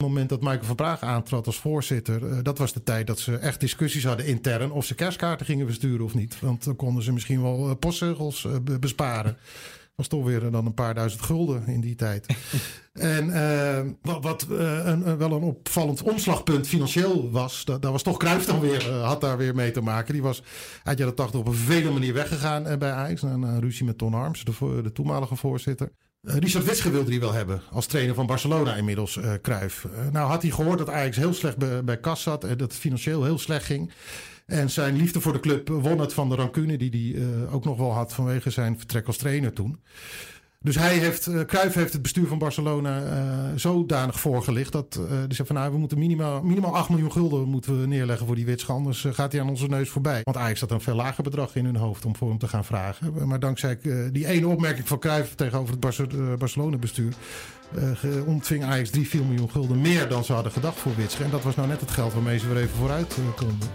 het moment dat Michael van Praag aantrad als voorzitter, dat was de tijd dat ze echt discussies hadden intern of ze kerstkaarten gingen versturen of niet. Want dan konden ze misschien wel postzegels besparen was toch weer dan een paar duizend gulden in die tijd. en uh, wat, wat uh, een, wel een opvallend omslagpunt financieel was, dat, daar was toch Cruijff dan weer, uh, had daar weer mee te maken. Die was uit jaren 80 op een vervelende manier weggegaan bij Ajax. Na een ruzie met Ton Arms, de, de toenmalige voorzitter. Richard Witsche wilde hij wel hebben als trainer van Barcelona inmiddels, uh, nou had hij gehoord dat Ajax heel slecht bij, bij kas zat en dat het financieel heel slecht ging. En zijn liefde voor de club won het van de rancune die hij ook nog wel had vanwege zijn vertrek als trainer toen. Dus hij heeft, uh, Cruijff heeft het bestuur van Barcelona uh, zodanig voorgelicht dat uh, zei van nou, we moeten minimaal, minimaal 8 miljoen gulden moeten we neerleggen voor die witsch, anders gaat hij aan onze neus voorbij. Want Ajax had een veel lager bedrag in hun hoofd om voor hem te gaan vragen. Maar dankzij die ene opmerking van Cruijff tegenover het Barce Barcelona bestuur ontving Ajax 3, 4 miljoen gulden meer dan ze hadden gedacht voor Witsche. En dat was nou net het geld waarmee ze weer even vooruit konden.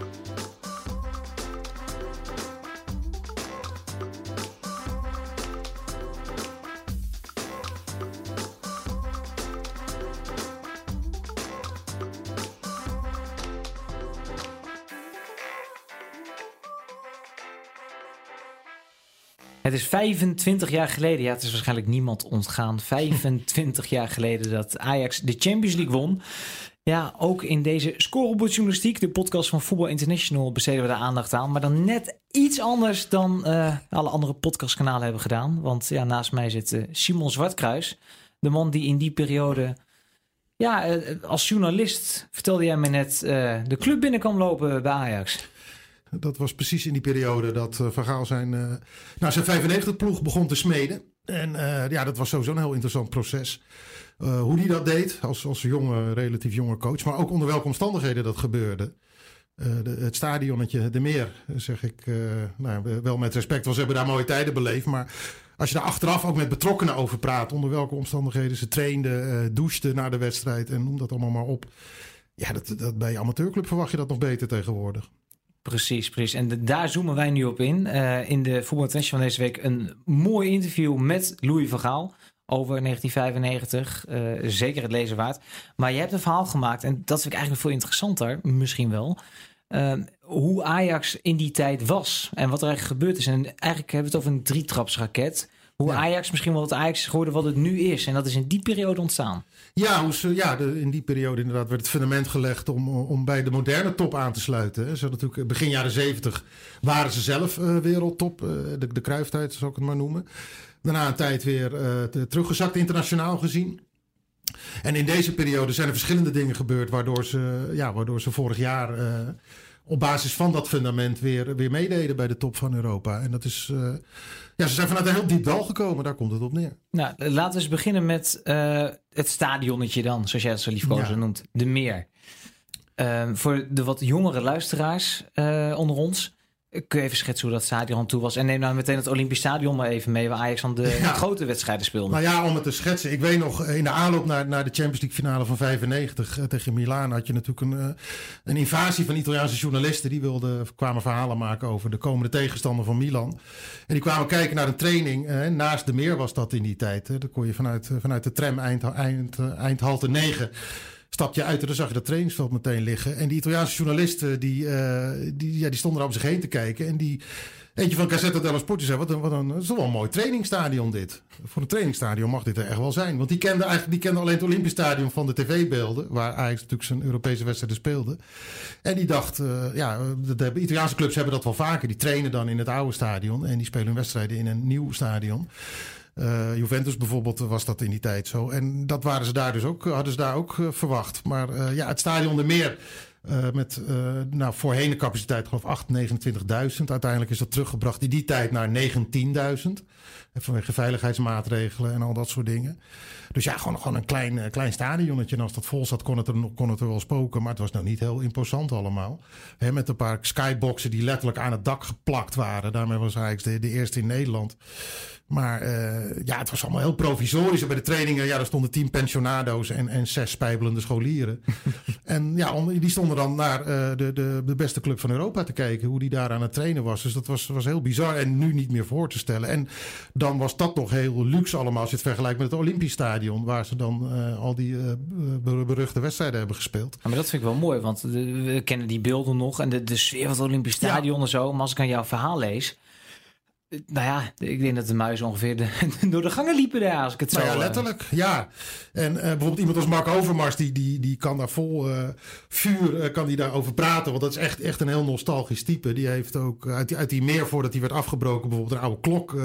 Het is 25 jaar geleden, ja, het is waarschijnlijk niemand ontgaan. 25 jaar geleden dat Ajax de Champions League won. Ja, ook in deze scorebordjournalistiek, de podcast van Football International, besteden we daar aandacht aan. Maar dan net iets anders dan uh, alle andere podcastkanalen hebben gedaan. Want ja, naast mij zit uh, Simon Zwartkruis, de man die in die periode ja, uh, als journalist, vertelde jij me net, de club binnen kan lopen bij Ajax. Dat was precies in die periode dat uh, Van Gaal zijn, uh, nou, zijn 95-ploeg begon te smeden. En uh, ja, dat was sowieso een heel interessant proces. hoe hij dat deed als, als jonge, relatief jonge coach. Maar ook onder welke omstandigheden dat gebeurde. De, het stadionnetje De Meer, zeg ik nou, wel met respect. Want ze hebben daar mooie tijden beleefd. Maar als je daar achteraf ook met betrokkenen over praat. Onder welke omstandigheden ze trainden, douchten na de wedstrijd. En noem dat allemaal maar op. Ja, dat, dat, bij je amateurclub verwacht je dat nog beter tegenwoordig. Precies, precies. En daar zoomen wij nu op in. Uh, in de Voetbal van deze week een mooi interview met Louis van Gaal over 1995. Uh, zeker het lezen waard. Maar je hebt een verhaal gemaakt en dat vind ik eigenlijk veel interessanter, misschien wel. Uh, hoe Ajax in die tijd was en wat er eigenlijk gebeurd is. En eigenlijk hebben we het over een drietrapsraket. Hoe ja. Ajax misschien wel het Ajax is geworden wat het nu is. En dat is in die periode ontstaan. Ja, hoe ze, ja de, in die periode inderdaad werd het fundament gelegd om, om bij de moderne top aan te sluiten. Zo natuurlijk begin jaren zeventig waren ze zelf uh, wereldtop. Uh, de, de kruiftijd zou ik het maar noemen. Daarna een tijd weer uh, teruggezakt internationaal gezien. En in deze periode zijn er verschillende dingen gebeurd waardoor ze, ja, waardoor ze vorig jaar op basis van dat fundament weer, weer meededen bij de top van Europa. En dat is. Uh, ja, ze zijn vanuit een heel diep dal gekomen, daar komt het op neer. Nou, laten we eens beginnen met uh, het stadionnetje dan, zoals jij het zo liefkozen ja. noemt. De Meer. Uh, voor de wat jongere luisteraars onder ons. Kun je even schetsen hoe dat stadion toe was? En neem nou meteen het Olympisch Stadion maar even mee, waar Ajax van de ja. grote wedstrijden speelde. Nou ja, om het te schetsen. Ik weet nog, in de aanloop naar, naar de Champions League finale van 95 tegen Milaan had je natuurlijk een, een invasie van Italiaanse journalisten. Die wilden, kwamen verhalen maken over de komende tegenstander van Milan. En die kwamen kijken naar een training. Eh, naast de meer was dat in die tijd. Hè. Dan kon je vanuit, vanuit de tram eind, eind, eindhalte 9 stap je uit en dan zag je dat trainingsveld meteen liggen. En die Italiaanse journalisten, die, uh, die, ja, die stonden er om zich heen te kijken. En die, eentje van Cassetta dello Sport, zei, wat een, wat een, wel een mooi trainingsstadion dit. Voor een trainingsstadion mag dit er echt wel zijn. Want die kende eigenlijk die kende alleen het Olympisch Stadion van de tv-beelden. Waar Ajax natuurlijk zijn Europese wedstrijden speelde. En die dacht, uh, ja, de, Italiaanse clubs hebben dat wel vaker. Die trainen dan in het oude stadion. En die spelen wedstrijden in een nieuw stadion. Uh, Juventus bijvoorbeeld was dat in die tijd zo. En dat waren ze daar dus ook, hadden ze daar ook uh, verwacht. Maar uh, ja, het stadion de meer. Met nou, voorheen de capaciteit geloof 8, 29.000. Uiteindelijk is dat teruggebracht in die tijd naar 19.000. Vanwege veiligheidsmaatregelen en al dat soort dingen. Dus ja, gewoon, gewoon een klein, klein stadionnetje. En als dat vol zat, kon het, er, kon het er wel spoken. Maar het was nou niet heel imposant allemaal. Met een paar skyboxen die letterlijk aan het dak geplakt waren. Daarmee was eigenlijk de, de eerste in Nederland. Maar ja, het was allemaal heel provisorisch. Bij de trainingen, ja, er stonden tien pensionado's en, en zes spijbelende scholieren. En ja, die stonden dan naar uh, de, de, de beste club van Europa te kijken. Hoe die daar aan het trainen was. Dus dat was, was heel bizar. En nu niet meer voor te stellen. En dan was dat nog heel luxe allemaal. Als je het vergelijkt met het Olympisch Stadion. Waar ze dan uh, al die uh, beruchte wedstrijden hebben gespeeld. Ja, maar dat vind ik wel mooi. Want we kennen die beelden nog. En de, de sfeer van het Olympisch Stadion ja. en zo. Maar als ik aan jouw verhaal lees nou ja, ik denk dat de muizen ongeveer de, door de gangen liepen daar, als ik het zo... Nou ja, letterlijk, ja. En uh, bijvoorbeeld iemand als Mark Overmars, die, die, die kan daar vol uh, vuur uh, kan die daarover praten. Want dat is echt, echt een heel nostalgisch type. Die heeft ook uit die, uit die meer voordat hij werd afgebroken, bijvoorbeeld een oude klok...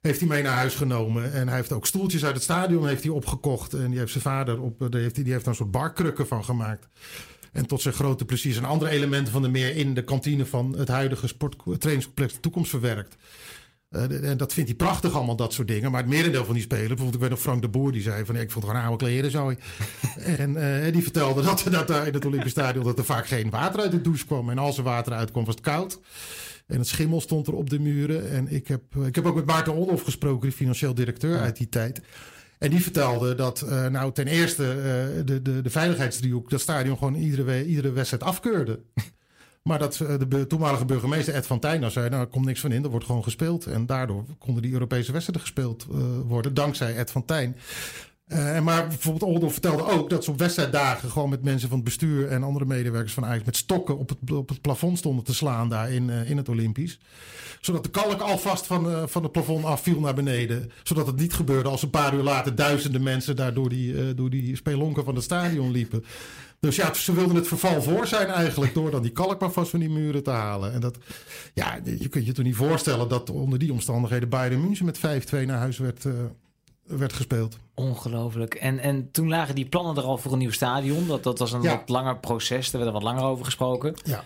heeft hij mee naar huis genomen. En hij heeft ook stoeltjes uit het stadion heeft hij opgekocht. En die heeft zijn vader op. Die heeft, die heeft daar een soort barkrukken van gemaakt. En tot zijn grote plezier zijn andere elementen van de meer in de kantine van het huidige sporttrainingscomplex de toekomst verwerkt. Uh, en dat vindt hij prachtig allemaal, dat soort dingen. Maar het merendeel van die spelers, bijvoorbeeld ik weet nog Frank de Boer, die zei van ik vond het gewoon oude kleren zo. en uh, die vertelde dat, dat daar in het Olympisch Stadion dat er vaak geen water uit de douche kwam. En als er water uitkwam was het koud. En het schimmel stond er op de muren. En ik heb, ik heb ook met Maarten Olhoff gesproken, de financieel directeur uit die tijd. En die vertelde dat, uh, nou, ten eerste uh, de, de, de veiligheidsdriehoek dat stadion gewoon iedere, iedere wedstrijd afkeurde. maar dat uh, de toenmalige burgemeester Ed van Tijn nou zei, nou, er komt niks van in, er wordt gewoon gespeeld. En daardoor konden die Europese wedstrijden gespeeld worden, dankzij Ed van Tijn. Uh, maar bijvoorbeeld Oldo vertelde ook dat ze op wedstrijddagen gewoon met mensen van het bestuur en andere medewerkers van Ajax met stokken op het, op het plafond stonden te slaan daar in, uh, in het Olympisch. Zodat de kalk alvast van, uh, van het plafond afviel naar beneden. Zodat het niet gebeurde als een paar uur later duizenden mensen daar door die, door die spelonken van het stadion liepen. Dus ja, ze wilden het verval voor zijn eigenlijk door dan die kalk maar vast van die muren te halen. En dat, ja, je kunt je toch niet voorstellen dat onder die omstandigheden Bayern München met 5-2 naar huis werd werd gespeeld. Ongelooflijk. En, en toen lagen die plannen er al voor een nieuw stadion. Dat, dat was een wat langer proces. Daar werd er wat langer over gesproken. Ja.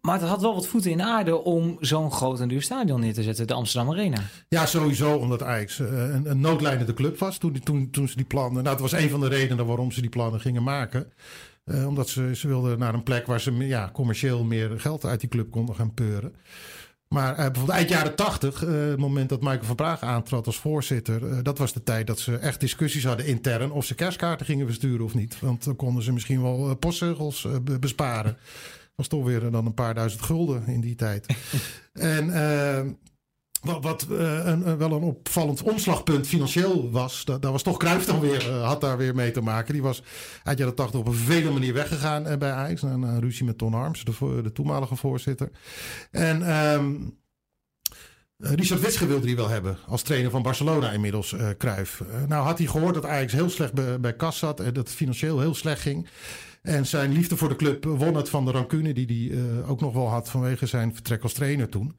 Maar het had wel wat voeten in aarde om zo'n groot en duur stadion neer te zetten, de Amsterdam Arena. Ja, sowieso, omdat Ajax uh, een, een noodlijnende club was toen, toen, toen ze die plannen... Nou, dat was een van de redenen waarom ze die plannen gingen maken. Uh, omdat ze, ze wilden naar een plek waar ze ja, commercieel meer geld uit die club konden gaan peuren. Maar uh, bijvoorbeeld eind jaren tachtig, uh, het moment dat Michael van Praag aantrad als voorzitter, uh, dat was de tijd dat ze echt discussies hadden intern of ze kerstkaarten gingen besturen of niet. Want dan konden ze misschien wel postzegels besparen. Dat was toch weer dan een paar duizend gulden in die tijd. en wat, wat uh, een, wel een opvallend omslagpunt financieel was. Daar was toch Cruijff dan weer, uh, had daar weer mee te maken. Die was uit jaren 80 op een vervelende manier weggegaan bij Ajax. Een, een ruzie met Ton Harms, de, de toenmalige voorzitter. En um, Richard Witsche wilde hij wel hebben als trainer van Barcelona inmiddels, Cruijff. nou had hij gehoord dat Ajax heel slecht bij, bij kas zat en dat het financieel heel slecht ging. En zijn liefde voor de club won het van de rancune die hij ook nog wel had vanwege zijn vertrek als trainer toen.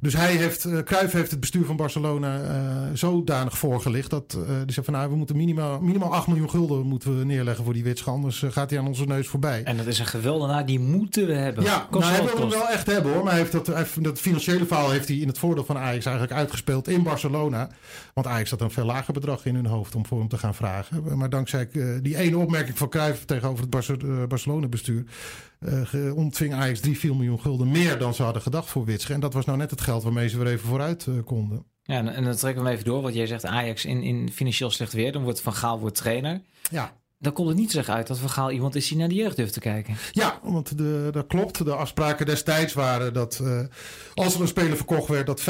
Dus hij heeft, uh, Cruijff heeft het bestuur van Barcelona uh, zodanig voorgelicht dat uh, die zei van nou, we moeten minimaal, minimaal 8 miljoen gulden moeten we neerleggen voor die witschand. anders gaat hij aan onze neus voorbij. En dat is een geweldenaar, die moeten we hebben. Ja, nou, hij wil hem wel echt hebben hoor, maar hij heeft dat, hij, dat financiële verhaal heeft hij in het voordeel van Ajax eigenlijk uitgespeeld in Barcelona. Want Ajax had een veel lager bedrag in hun hoofd om voor hem te gaan vragen. Maar dankzij die ene opmerking van Cruijff tegenover het Barcelona bestuur uh, ontving Ajax 3, 4 miljoen gulden meer dan ze hadden gedacht voor Witsche. En dat was nou net het geld waarmee ze weer even vooruit uh, konden. Ja, en dan trekken we even door. Want jij zegt Ajax in, in financieel slecht weer. Dan wordt Van Gaal wordt trainer. Ja. Dan komt het niet zeg uit dat Van Gaal iemand is die naar de jeugd durft te kijken. Ja, want de, dat klopt. De afspraken destijds waren dat uh, als er een speler verkocht werd... dat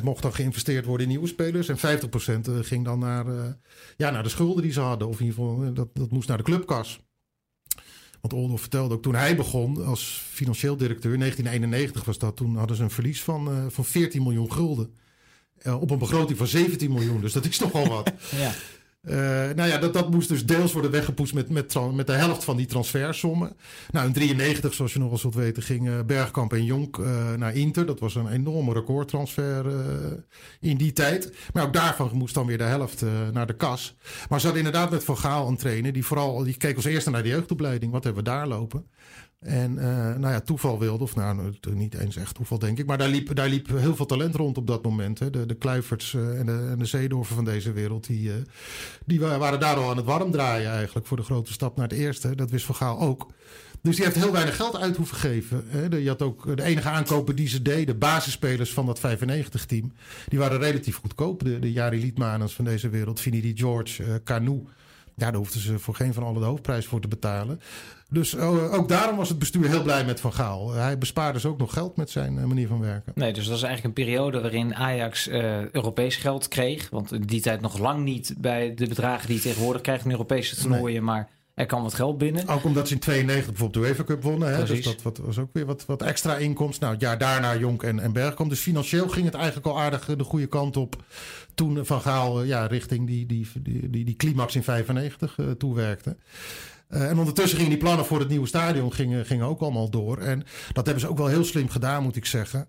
50% mocht dan geïnvesteerd worden in nieuwe spelers. En 50% ging dan naar, ja, naar de schulden die ze hadden. Of in ieder geval, dat, dat moest naar de clubkas. Want Oldo vertelde ook toen hij begon als financieel directeur, in 1991 was dat, toen hadden ze een verlies van, uh, van 14 miljoen gulden. Uh, op een begroting van 17 miljoen, dus dat is wel wat. ja. Uh, nou ja, dat, dat moest dus deels worden weggepoetst met, met, met de helft van die transfersommen. Nou, in 93, zoals je nog wel zult weten, gingen Bergkamp en Jonk uh, naar Inter. Dat was een enorme recordtransfer uh, in die tijd. Maar ook daarvan moest dan weer de helft naar de kas. Maar ze hadden inderdaad met Van Gaal een trainer die vooral die keek als eerste naar de jeugdopleiding. Wat hebben we daar lopen? En uh, nou ja, toeval wilde, of nou niet eens echt toeval denk ik, maar daar liep, daar liep heel veel talent rond op dat moment. Hè. De, de Kluiverts uh, en, de, en de Zeedorfen van deze wereld, die, uh, die waren daar al aan het warm draaien eigenlijk voor de grote stap naar het eerste. Dat wist Van Gaal ook. Dus die heeft heel weinig geld uit hoeven geven. Hè. Je had ook de enige aankopen die ze deden, basisspelers van dat 95-team, die waren relatief goedkoop. De, de Jari Liedmanens van deze wereld, Finidi George, Canu Ja, daar hoefden ze voor geen van alle de hoofdprijs voor te betalen. Dus uh, ook daarom was het bestuur heel blij met Van Gaal. Hij bespaarde dus ook nog geld met zijn uh, manier van werken. Nee, dus dat was eigenlijk een periode waarin Ajax uh, Europees geld kreeg. Want in die tijd nog lang niet bij de bedragen die je tegenwoordig krijgt in Europese toernooien. Nee. Maar er kwam wat geld binnen. Ook omdat ze in 92 bijvoorbeeld de UEFA Cup wonnen. Hè? Dus dat was ook weer wat, wat extra inkomst. Nou, het jaar daarna Jonk en, en Berg kwam. Dus financieel ging het eigenlijk al aardig de goede kant op. Toen Van Gaal ja, richting die, die, die, die, die climax in 95 uh, toewerkte. Uh, en ondertussen gingen die plannen voor het nieuwe stadion gingen, gingen ook allemaal door. En dat hebben ze ook wel heel slim gedaan, moet ik zeggen.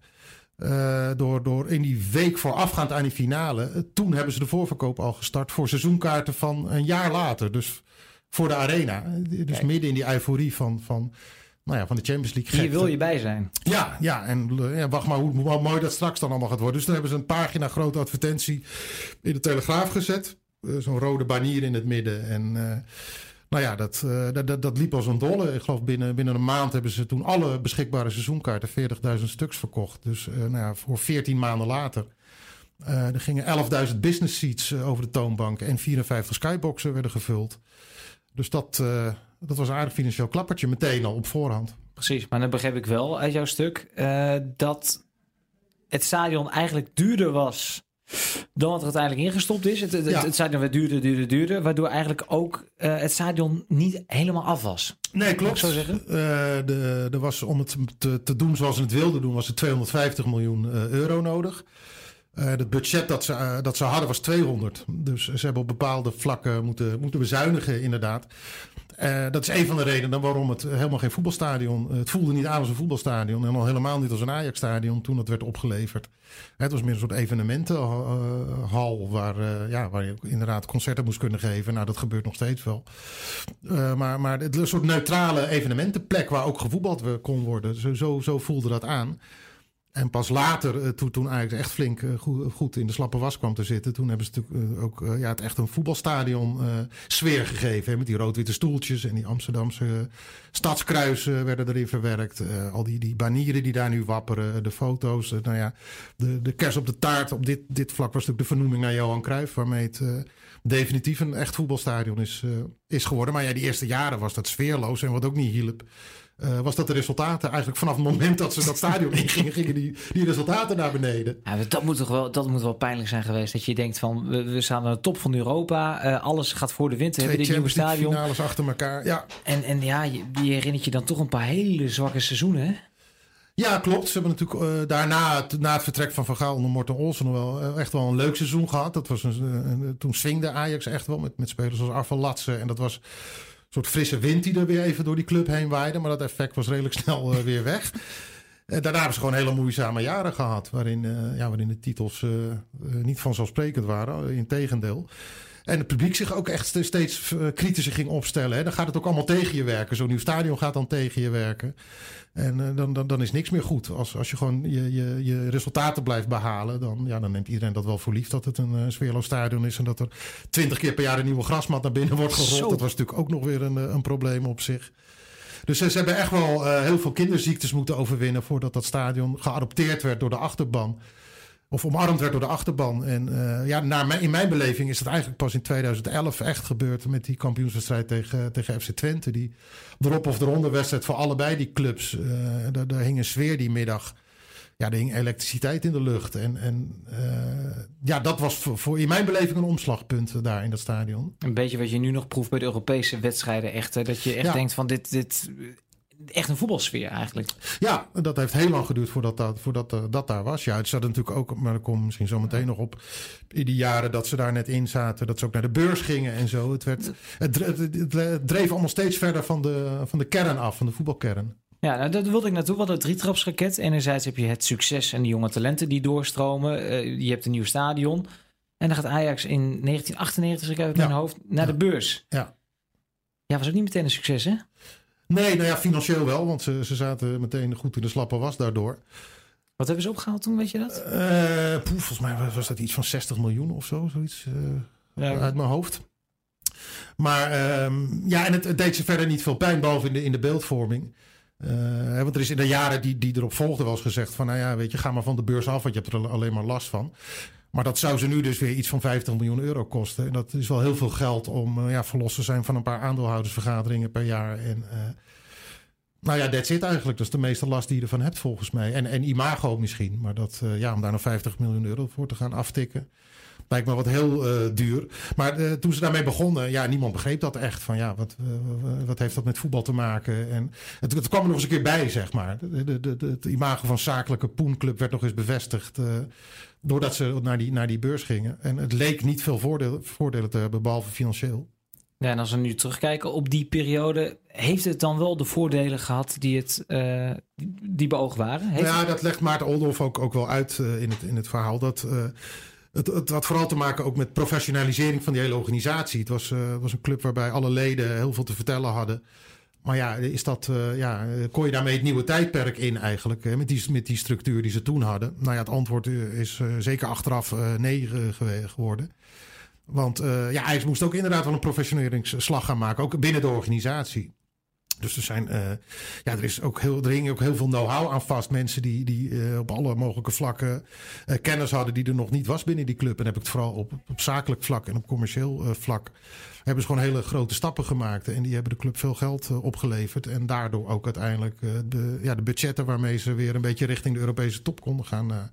Uh, door, door in die week voorafgaand aan die finale. Toen hebben ze de voorverkoop al gestart voor seizoenkaarten van een jaar later. Dus voor de arena. Dus Kijk. midden in die euforie van, van, nou ja, van de Champions League. Hier wil je bij zijn. Ja, ja en ja, wacht maar hoe, hoe, mooi dat straks dan allemaal gaat worden. Dus dan hebben ze een pagina grote advertentie in de Telegraaf gezet. Zo'n rode banier in het midden. En nou ja, dat, uh, dat, dat, liep als een dolle. Ik geloof binnen, binnen een maand hebben ze toen alle beschikbare seizoenkaarten, 40.000 stuks verkocht. Dus nou ja, voor 14 maanden later. Er gingen 11.000 business seats over de toonbank en 54 skyboxen werden gevuld. Dus dat, dat was een aardig financieel klappertje meteen al op voorhand. Precies, maar dan begreep ik wel uit jouw stuk dat het stadion eigenlijk duurder was dan wat er uiteindelijk ingestopt is. Het, het, ja. het stadion werd duurder, duurder, duurder. Waardoor eigenlijk ook uh, het stadion niet helemaal af was. Nee, klopt. Zo zeggen? Uh, de, er was, om het te, te, doen zoals ze het wilden doen, was er 250 miljoen euro nodig. Het budget dat ze, dat ze hadden was 200. Dus ze hebben op bepaalde vlakken moeten, moeten bezuinigen, inderdaad. Uh, dat is een van de redenen waarom het helemaal geen voetbalstadion... Het voelde niet aan als een voetbalstadion en al helemaal niet als een Ajax-stadion toen het werd opgeleverd. Het was meer een soort evenementenhal waar, ja, waar je inderdaad concerten moest kunnen geven. Nou, dat gebeurt nog steeds wel. Maar, maar het een soort neutrale evenementenplek waar ook gevoetbald kon worden. Zo, zo, zo voelde dat aan. En pas later, uh, toen, toen Ajax echt flink uh, goed, in de slappe was kwam te zitten... toen hebben ze natuurlijk uh, ook ja, het echt een voetbalstadion sfeer gegeven. Hè, met die rood-witte stoeltjes en die Amsterdamse stadskruisen werden erin verwerkt. al die, die banieren die daar nu wapperen, de foto's. nou ja, de, de kers op de taart op dit, dit vlak was natuurlijk de vernoeming naar Johan Cruijff... waarmee het definitief een echt voetbalstadion is, is geworden. Maar ja, die eerste jaren was dat sfeerloos en wat ook niet hielp... Uh, was dat de resultaten. Eigenlijk vanaf het moment dat ze dat stadion ingingen, gingen die, die resultaten naar beneden. Ja, dat, moet toch wel, dat moet wel pijnlijk zijn geweest. Dat je denkt van, we, we staan aan de top van Europa. Uh, alles gaat voor de wind. We hebben dit nieuwe stadion. finales achter elkaar, ja. En, en ja, je, je herinnert je dan toch een paar hele zwakke seizoenen, hè? Ja, klopt. Ze hebben natuurlijk uh, daarna, na het vertrek van Van Gaal onder Morten Olsen, wel uh, echt wel een leuk seizoen gehad. Dat was een, uh, toen swingde Ajax echt wel met, met spelers als Arval Latsen. En dat was soort frisse wind die er weer even door die club heen waaide. Maar dat effect was redelijk snel weer weg. Daarna hebben ze gewoon hele moeizame jaren gehad. Waarin, ja, waarin de titels niet vanzelfsprekend waren. Integendeel. En het publiek zich ook echt steeds kritischer ging opstellen. Hè. Dan gaat het ook allemaal tegen je werken. Zo'n nieuw stadion gaat dan tegen je werken. En uh, dan, dan, dan is niks meer goed. Als, als je gewoon je, je, je resultaten blijft behalen, dan, ja, dan neemt iedereen dat wel voor lief dat het een uh, sfeerloos stadion is. En dat er twintig keer per jaar een nieuwe grasmat naar binnen wordt gerold. Zo. Dat was natuurlijk ook nog weer een, een probleem op zich. Dus ze hebben echt wel uh, heel veel kinderziektes moeten overwinnen voordat dat stadion geadopteerd werd door de achterban of omarmd werd door de achterban. En uh, ja, naar mijn, in mijn beleving is het eigenlijk pas in 2011 echt gebeurd met die kampioenswedstrijd tegen, tegen FC Twente. Die erop of eronder wedstrijd voor allebei die clubs. Uh, daar, daar hing een sfeer die middag. Ja, er hing elektriciteit in de lucht. En, en uh, ja, dat was voor, voor, in mijn beleving een omslagpunt daar in dat stadion. Een beetje wat je nu nog proeft bij de Europese wedstrijden. Echt, dat je echt ja. denkt van dit, dit echt een voetbalsfeer eigenlijk. Ja, dat heeft heel lang geduurd voordat dat, voordat, uh, dat daar was. Ja, het zat natuurlijk ook, maar daar kom misschien zo meteen nog op. In die jaren dat ze daar net in zaten, dat ze ook naar de beurs gingen en zo. Het, werd, het, het, het, het dreef allemaal steeds verder van de, van de kern af, van de voetbalkern. Ja, nou, dat wilde ik naartoe. Want het drietrapsraket. Enerzijds heb je het succes en de jonge talenten die doorstromen. Uh, je hebt een nieuw stadion. En dan gaat Ajax in 1998, ik uit mijn ja. hoofd, naar ja. de beurs. Ja. Ja, was ook niet meteen een succes, hè? Nee, nou ja, financieel wel, want ze, ze zaten meteen goed in de slappe was daardoor. Wat hebben ze opgehaald toen, weet je dat? Uh, poef, volgens mij was, dat iets van 60 miljoen of zo, zoiets uh, ja. uit mijn hoofd. Maar um, ja, en het, het, deed ze verder niet veel pijn, behalve in de, in de beeldvorming. Uh, want er is in de jaren die, die erop volgden wel eens gezegd van, nou ja, weet je, ga maar van de beurs af, want je hebt er alleen maar last van. Maar dat zou ze nu dus weer iets van 50 miljoen euro kosten. En dat is wel heel veel geld om ja, verlost te zijn van een paar aandeelhoudersvergaderingen per jaar. En nou ja, dat zit eigenlijk. Dat is de meeste last die je ervan hebt volgens mij. En, en imago misschien. Maar dat, ja, om daar nog 50 miljoen euro voor te gaan aftikken. Lijkt me wat heel duur. Maar toen ze daarmee begonnen, ja, niemand begreep dat echt. Van ja, wat, wat heeft dat met voetbal te maken? En het, het kwam er nog eens een keer bij, zeg maar. De, de, de, het imago van zakelijke Poenclub werd nog eens bevestigd. Doordat ze naar die, naar die beurs gingen. En het leek niet veel voordeel, voordelen te hebben, behalve financieel. Ja, en als we nu terugkijken op die periode, heeft het dan wel de voordelen gehad die, het, uh, die beoogd waren? Heeft ja, dat legt Maarten Oldhoff ook, ook wel uit uh, in, het, in het verhaal. Dat uh, het, het, had vooral te maken ook met professionalisering van die hele organisatie. Het was, was een club waarbij alle leden heel veel te vertellen hadden. Maar ja, is dat, uh, ja, kon je daarmee het nieuwe tijdperk in eigenlijk? Met, die, met die structuur die ze toen hadden? Nou ja, het antwoord is uh, zeker achteraf nee geworden. Want ja, hij moest ook inderdaad wel een professioneringsslag gaan maken. Ook binnen de organisatie. Dus er zijn, uh, ja, er is ook heel, er ook heel veel know-how aan vast. Mensen die, die uh, op alle mogelijke vlakken uh, kennis hadden die er nog niet was binnen die club. En heb ik het vooral op, op zakelijk vlak en op commercieel vlak. Hebben ze gewoon hele grote stappen gemaakt. En die hebben de club veel geld opgeleverd. En daardoor ook uiteindelijk de, ja, de budgetten waarmee ze weer een beetje richting de Europese top konden gaan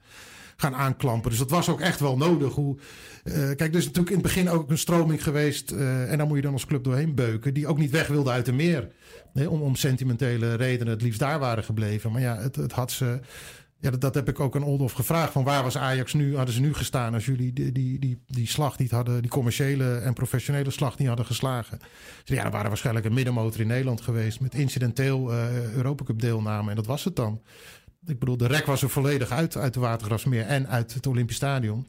gaan aanklampen. Dus dat was ook echt wel nodig. Hoe, uh, kijk, is natuurlijk in het begin ook een stroming geweest. Uh, en daar moet je dan als club doorheen beuken. Die ook niet weg wilde uit de meer. Nee, om, om sentimentele redenen het liefst daar waren gebleven. Maar ja, het, het had ze. Ja, dat, dat, heb ik ook aan Oldhoff gevraagd. Van waar was Ajax nu? Hadden ze nu gestaan als jullie die, die, die, die slag niet hadden, die commerciële en professionele slag niet hadden geslagen? Dus ja, dan waren waarschijnlijk een middenmotor in Nederland geweest met incidenteel Europa Cup deelname. En dat was het dan. Ik bedoel, de rek was er volledig uit, uit de Watergrasmeer en uit het Olympisch Stadion.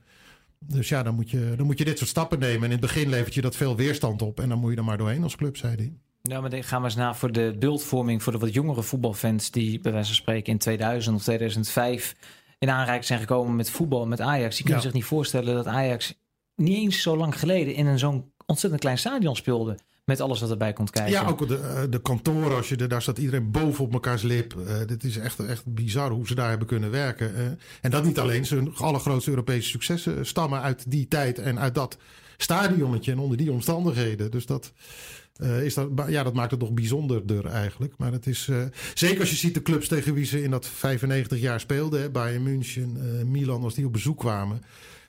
Dus ja, dan moet, je, dan moet je dit soort stappen nemen. En in het begin levert je dat veel weerstand op. En dan moet je er maar doorheen als club, zei hij. Ja, maar dan gaan we eens naar voor de beeldvorming voor de wat jongere voetbalfans die bij wijze van spreken in 2000 of 2005 in aanraking zijn gekomen met voetbal, met Ajax. Die kunnen ja. zich niet voorstellen dat Ajax niet eens zo lang geleden in een zo'n ontzettend klein stadion speelde. Met alles wat erbij komt kijken. Ja, ook de, de kantoren, als je er, daar staat iedereen boven op mekaars lip. Uh, dit is echt, echt bizar hoe ze daar hebben kunnen werken. Uh, en dat niet alleen. Zijn allergrootste Europese successen stammen uit die tijd en uit dat stadionnetje en onder die omstandigheden. Dus dat, is dat, ja, dat maakt het nog bijzonderder eigenlijk. Maar het is, zeker als je ziet de clubs tegen wie ze in dat 95 jaar speelden. Hè, Bayern München, Milan, als die op bezoek kwamen.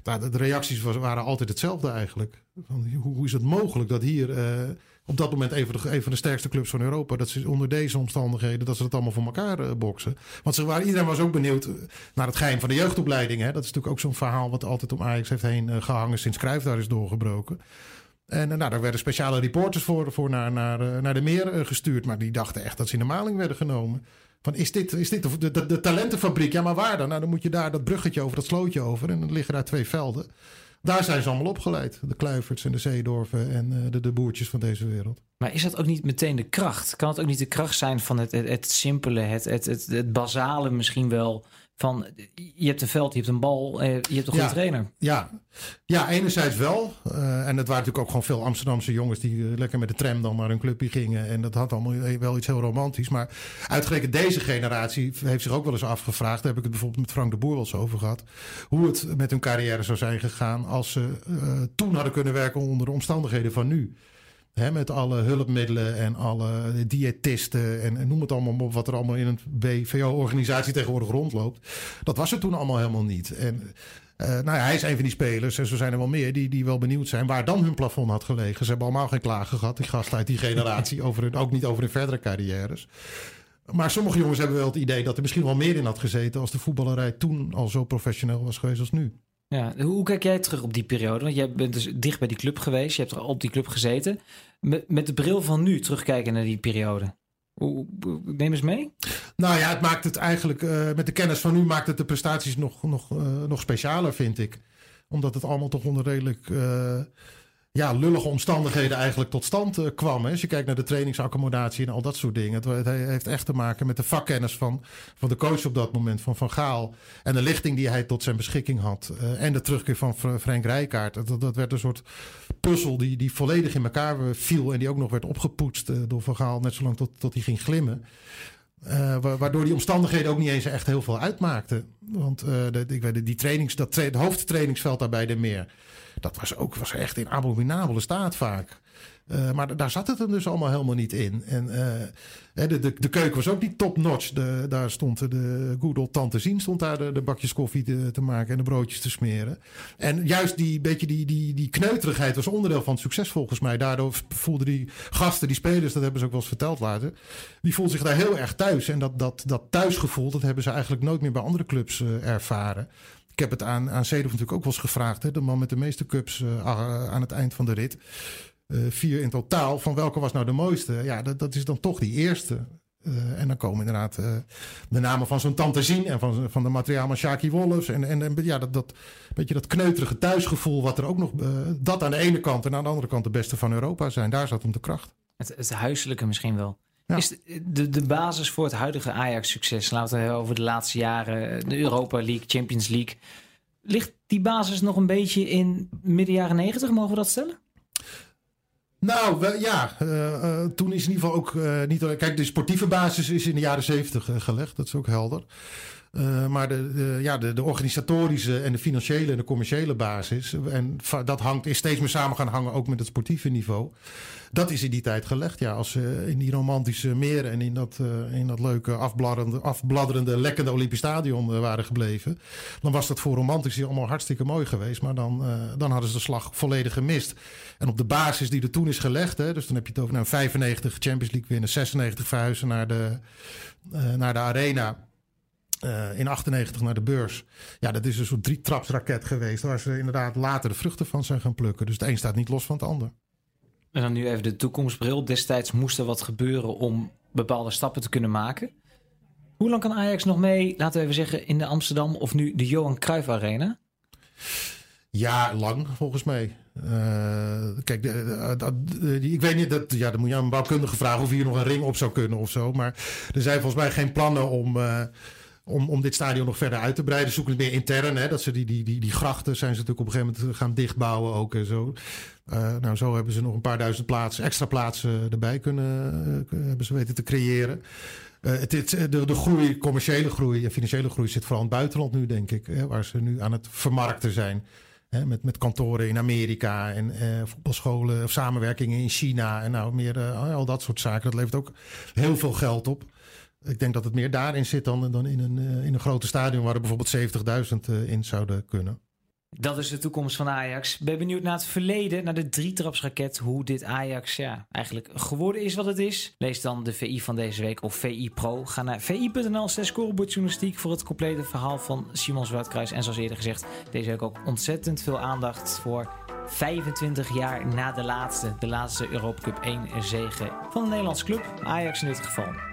Nou, de reacties waren altijd hetzelfde eigenlijk. Hoe is het mogelijk dat hier op dat moment een van, de, een van de sterkste clubs van Europa. Dat ze onder deze omstandigheden, dat ze het allemaal voor elkaar uh, boksen. Want ze waren, iedereen was ook benieuwd eh, naar het geheim van de jeugdopleiding. Hè. Dat is natuurlijk ook zo'n verhaal wat altijd om Ajax heeft heen gehangen sinds Cruijff daar is doorgebroken. En nou, daar werden speciale reporters voor, voor naar, naar, naar de meer gestuurd. Maar die dachten echt dat ze in de maling werden genomen. Van is dit, is dit de, de, talentenfabriek? Ja, maar waar dan? Nou, dan moet je daar dat bruggetje over, dat slootje over. En dan liggen daar twee velden. Daar zijn ze allemaal opgeleid. De Kluiverts en de Zeedorven en uh, de, de boertjes van deze wereld. Maar is dat ook niet meteen de kracht? Kan het ook niet de kracht zijn van het, het, simpele, het, het, het basale misschien wel van je hebt een veld, je hebt een bal, eh, je hebt een goede ja, trainer. Ja. ja, enerzijds wel. Uh, en het waren natuurlijk ook gewoon veel Amsterdamse jongens die uh, lekker met de tram dan naar een clubje gingen. En dat had allemaal wel iets heel romantisch. Maar uitgerekend deze generatie heeft zich ook wel eens afgevraagd. Daar heb ik het bijvoorbeeld met Frank de Boer wel eens over gehad. Hoe het met hun carrière zou zijn gegaan als ze uh, toen hadden kunnen werken onder de omstandigheden van nu. He, met alle hulpmiddelen en alle diëtisten en, en, noem het allemaal op wat er allemaal in een BVO-organisatie tegenwoordig rondloopt. Dat was er toen allemaal helemaal niet. En uh, nou ja, hij is een van die spelers, en zo zijn er wel meer, die, die wel benieuwd zijn waar dan hun plafond had gelegen. Ze hebben allemaal geen klagen gehad, die gasten uit die generatie, over hun, ook niet over hun verdere carrières. Maar sommige jongens hebben wel het idee dat er misschien wel meer in had gezeten als de voetballerij toen al zo professioneel was geweest als nu. Ja, hoe kijk jij terug op die periode? Want jij bent dus dicht bij die club geweest. Je hebt er op die club gezeten. Met, met de bril van nu terugkijken naar die periode. Hoe, neem eens mee. Nou ja, het maakt het eigenlijk... Uh, met de kennis van nu maakt het de prestaties nog, nog, uh, nog specialer, vind ik. Omdat het allemaal toch onder redelijk... Uh, ja, lullige omstandigheden eigenlijk tot stand uh, kwam. Als je kijkt naar de trainingsaccommodatie en al dat soort dingen. Het, heeft echt te maken met de vakkennis van, van de coach op dat moment, van Van Gaal. En de lichting die hij tot zijn beschikking had. Uh, en de terugkeer van Frank Rijkaard. Dat, werd een soort puzzel die, die volledig in elkaar viel. En die ook nog werd opgepoetst door Van Gaal, net zolang tot, tot hij ging glimmen. Waardoor die omstandigheden ook niet eens echt heel veel uitmaakten. Want de, ik weet, die trainings, dat tra hoofdtrainingsveld daar bij de meer. Dat was ook was echt in abominabele staat vaak. Uh, maar daar zat het hem dus allemaal helemaal niet in. En uh, de, de, de, keuken was ook niet top-notch. Daar stond de good old tante Zien stond daar de, bakjes koffie te, te, maken en de broodjes te smeren. En juist die beetje die, die, die kneuterigheid was onderdeel van het succes volgens mij. Daardoor voelden die gasten, die spelers, dat hebben ze ook wel eens verteld later. Die voelden zich daar heel erg thuis. En dat, dat, dat thuisgevoel, dat hebben ze eigenlijk nooit meer bij andere clubs uh, ervaren. Ik heb het aan, aan natuurlijk ook wel eens gevraagd. Hè? De man met de meeste cups aan het eind van de rit. Uh, vier in totaal. Van welke was nou de mooiste? Ja, dat, dat is dan toch die eerste. Uh, en dan komen inderdaad de namen van zo'n Tante Zien en van, van de materiaalman Shaki Wolfs. En, en, en, ja, dat, dat beetje dat kneuterige thuisgevoel, wat er ook nog. dat aan de ene kant en aan de andere kant de beste van Europa zijn. Daar zat hem de kracht. Het, het huiselijke misschien wel. Is de, de basis voor het huidige Ajax-succes, laten we over de laatste jaren, de Europa League, Champions League. Ligt die basis nog een beetje in midden jaren negentig, mogen we dat stellen? Nou, ja, uh, toen is in ieder geval ook uh, niet. Kijk, de sportieve basis is in de jaren zeventig gelegd, dat is ook helder. Uh, maar de, ja, de, organisatorische en de financiële en de commerciële basis. En dat hangt, is steeds meer samen gaan hangen, ook met het sportieve niveau. Dat is in die tijd gelegd. Ja, als ze in die romantische meren en in dat, uh, in dat leuke afbladderende, afbladderende lekkende Olympisch Stadion waren gebleven. Dan was dat voor romantici allemaal hartstikke mooi geweest. Maar dan, dan hadden ze de slag volledig gemist. En op de basis die er toen is gelegd. Hè, dus dan heb je het over nou, 95 Champions League winnen, 96 verhuizen naar de, naar de arena. Uh, in 98 naar de beurs. Ja, dat is een soort drietrapsraket geweest. Waar ze inderdaad later de vruchten van zijn gaan plukken. Dus het een staat niet los van het ander. En dan nu even de toekomstbril. Destijds moest er wat gebeuren om bepaalde stappen te kunnen maken. Hoe lang kan Ajax nog mee, laten we even zeggen, in de Amsterdam of nu de Johan Cruijff Arena? Ja, lang volgens mij. Uh, kijk, ik weet niet, dat, ja, dan moet je aan een bouwkundige vragen of hier nog een ring op zou kunnen of zo. Maar er zijn volgens mij geen plannen om. Uh, om, om dit stadion nog verder uit te breiden. Zoeken het meer intern. Hè, dat ze die, die, die, die grachten zijn ze natuurlijk op een gegeven moment gaan dichtbouwen ook en zo. Uh, nou, zo hebben ze nog een paar duizend plaatsen, extra plaatsen erbij kunnen, uh, hebben ze weten te creëren. Het, het, de, de groei, commerciële groei en financiële groei zit vooral in het buitenland nu, denk ik. Hè, waar ze nu aan het vermarkten zijn. Hè, met, met kantoren in Amerika en voetbalscholen of samenwerkingen in China en nou meer al dat soort zaken. Dat levert ook heel veel geld op. Ik denk dat het meer daarin zit dan, dan in, een, uh, in een grote stadion waar er bijvoorbeeld 70.000 uh, in zouden kunnen. Dat is de toekomst van Ajax. Ben benieuwd naar het verleden, naar de drietrapsraket, hoe dit Ajax ja, eigenlijk geworden is wat het is. Lees dan de VI van deze week of VI Pro. Ga naar vi.nl slash scorebordjournalistiek voor het complete verhaal van Simon Zwartkruis. En zoals eerder gezegd, deze week ook ontzettend veel aandacht voor 25 jaar na de laatste, de laatste Europa Cup 1 zege van de Nederlandse club, Ajax in dit geval.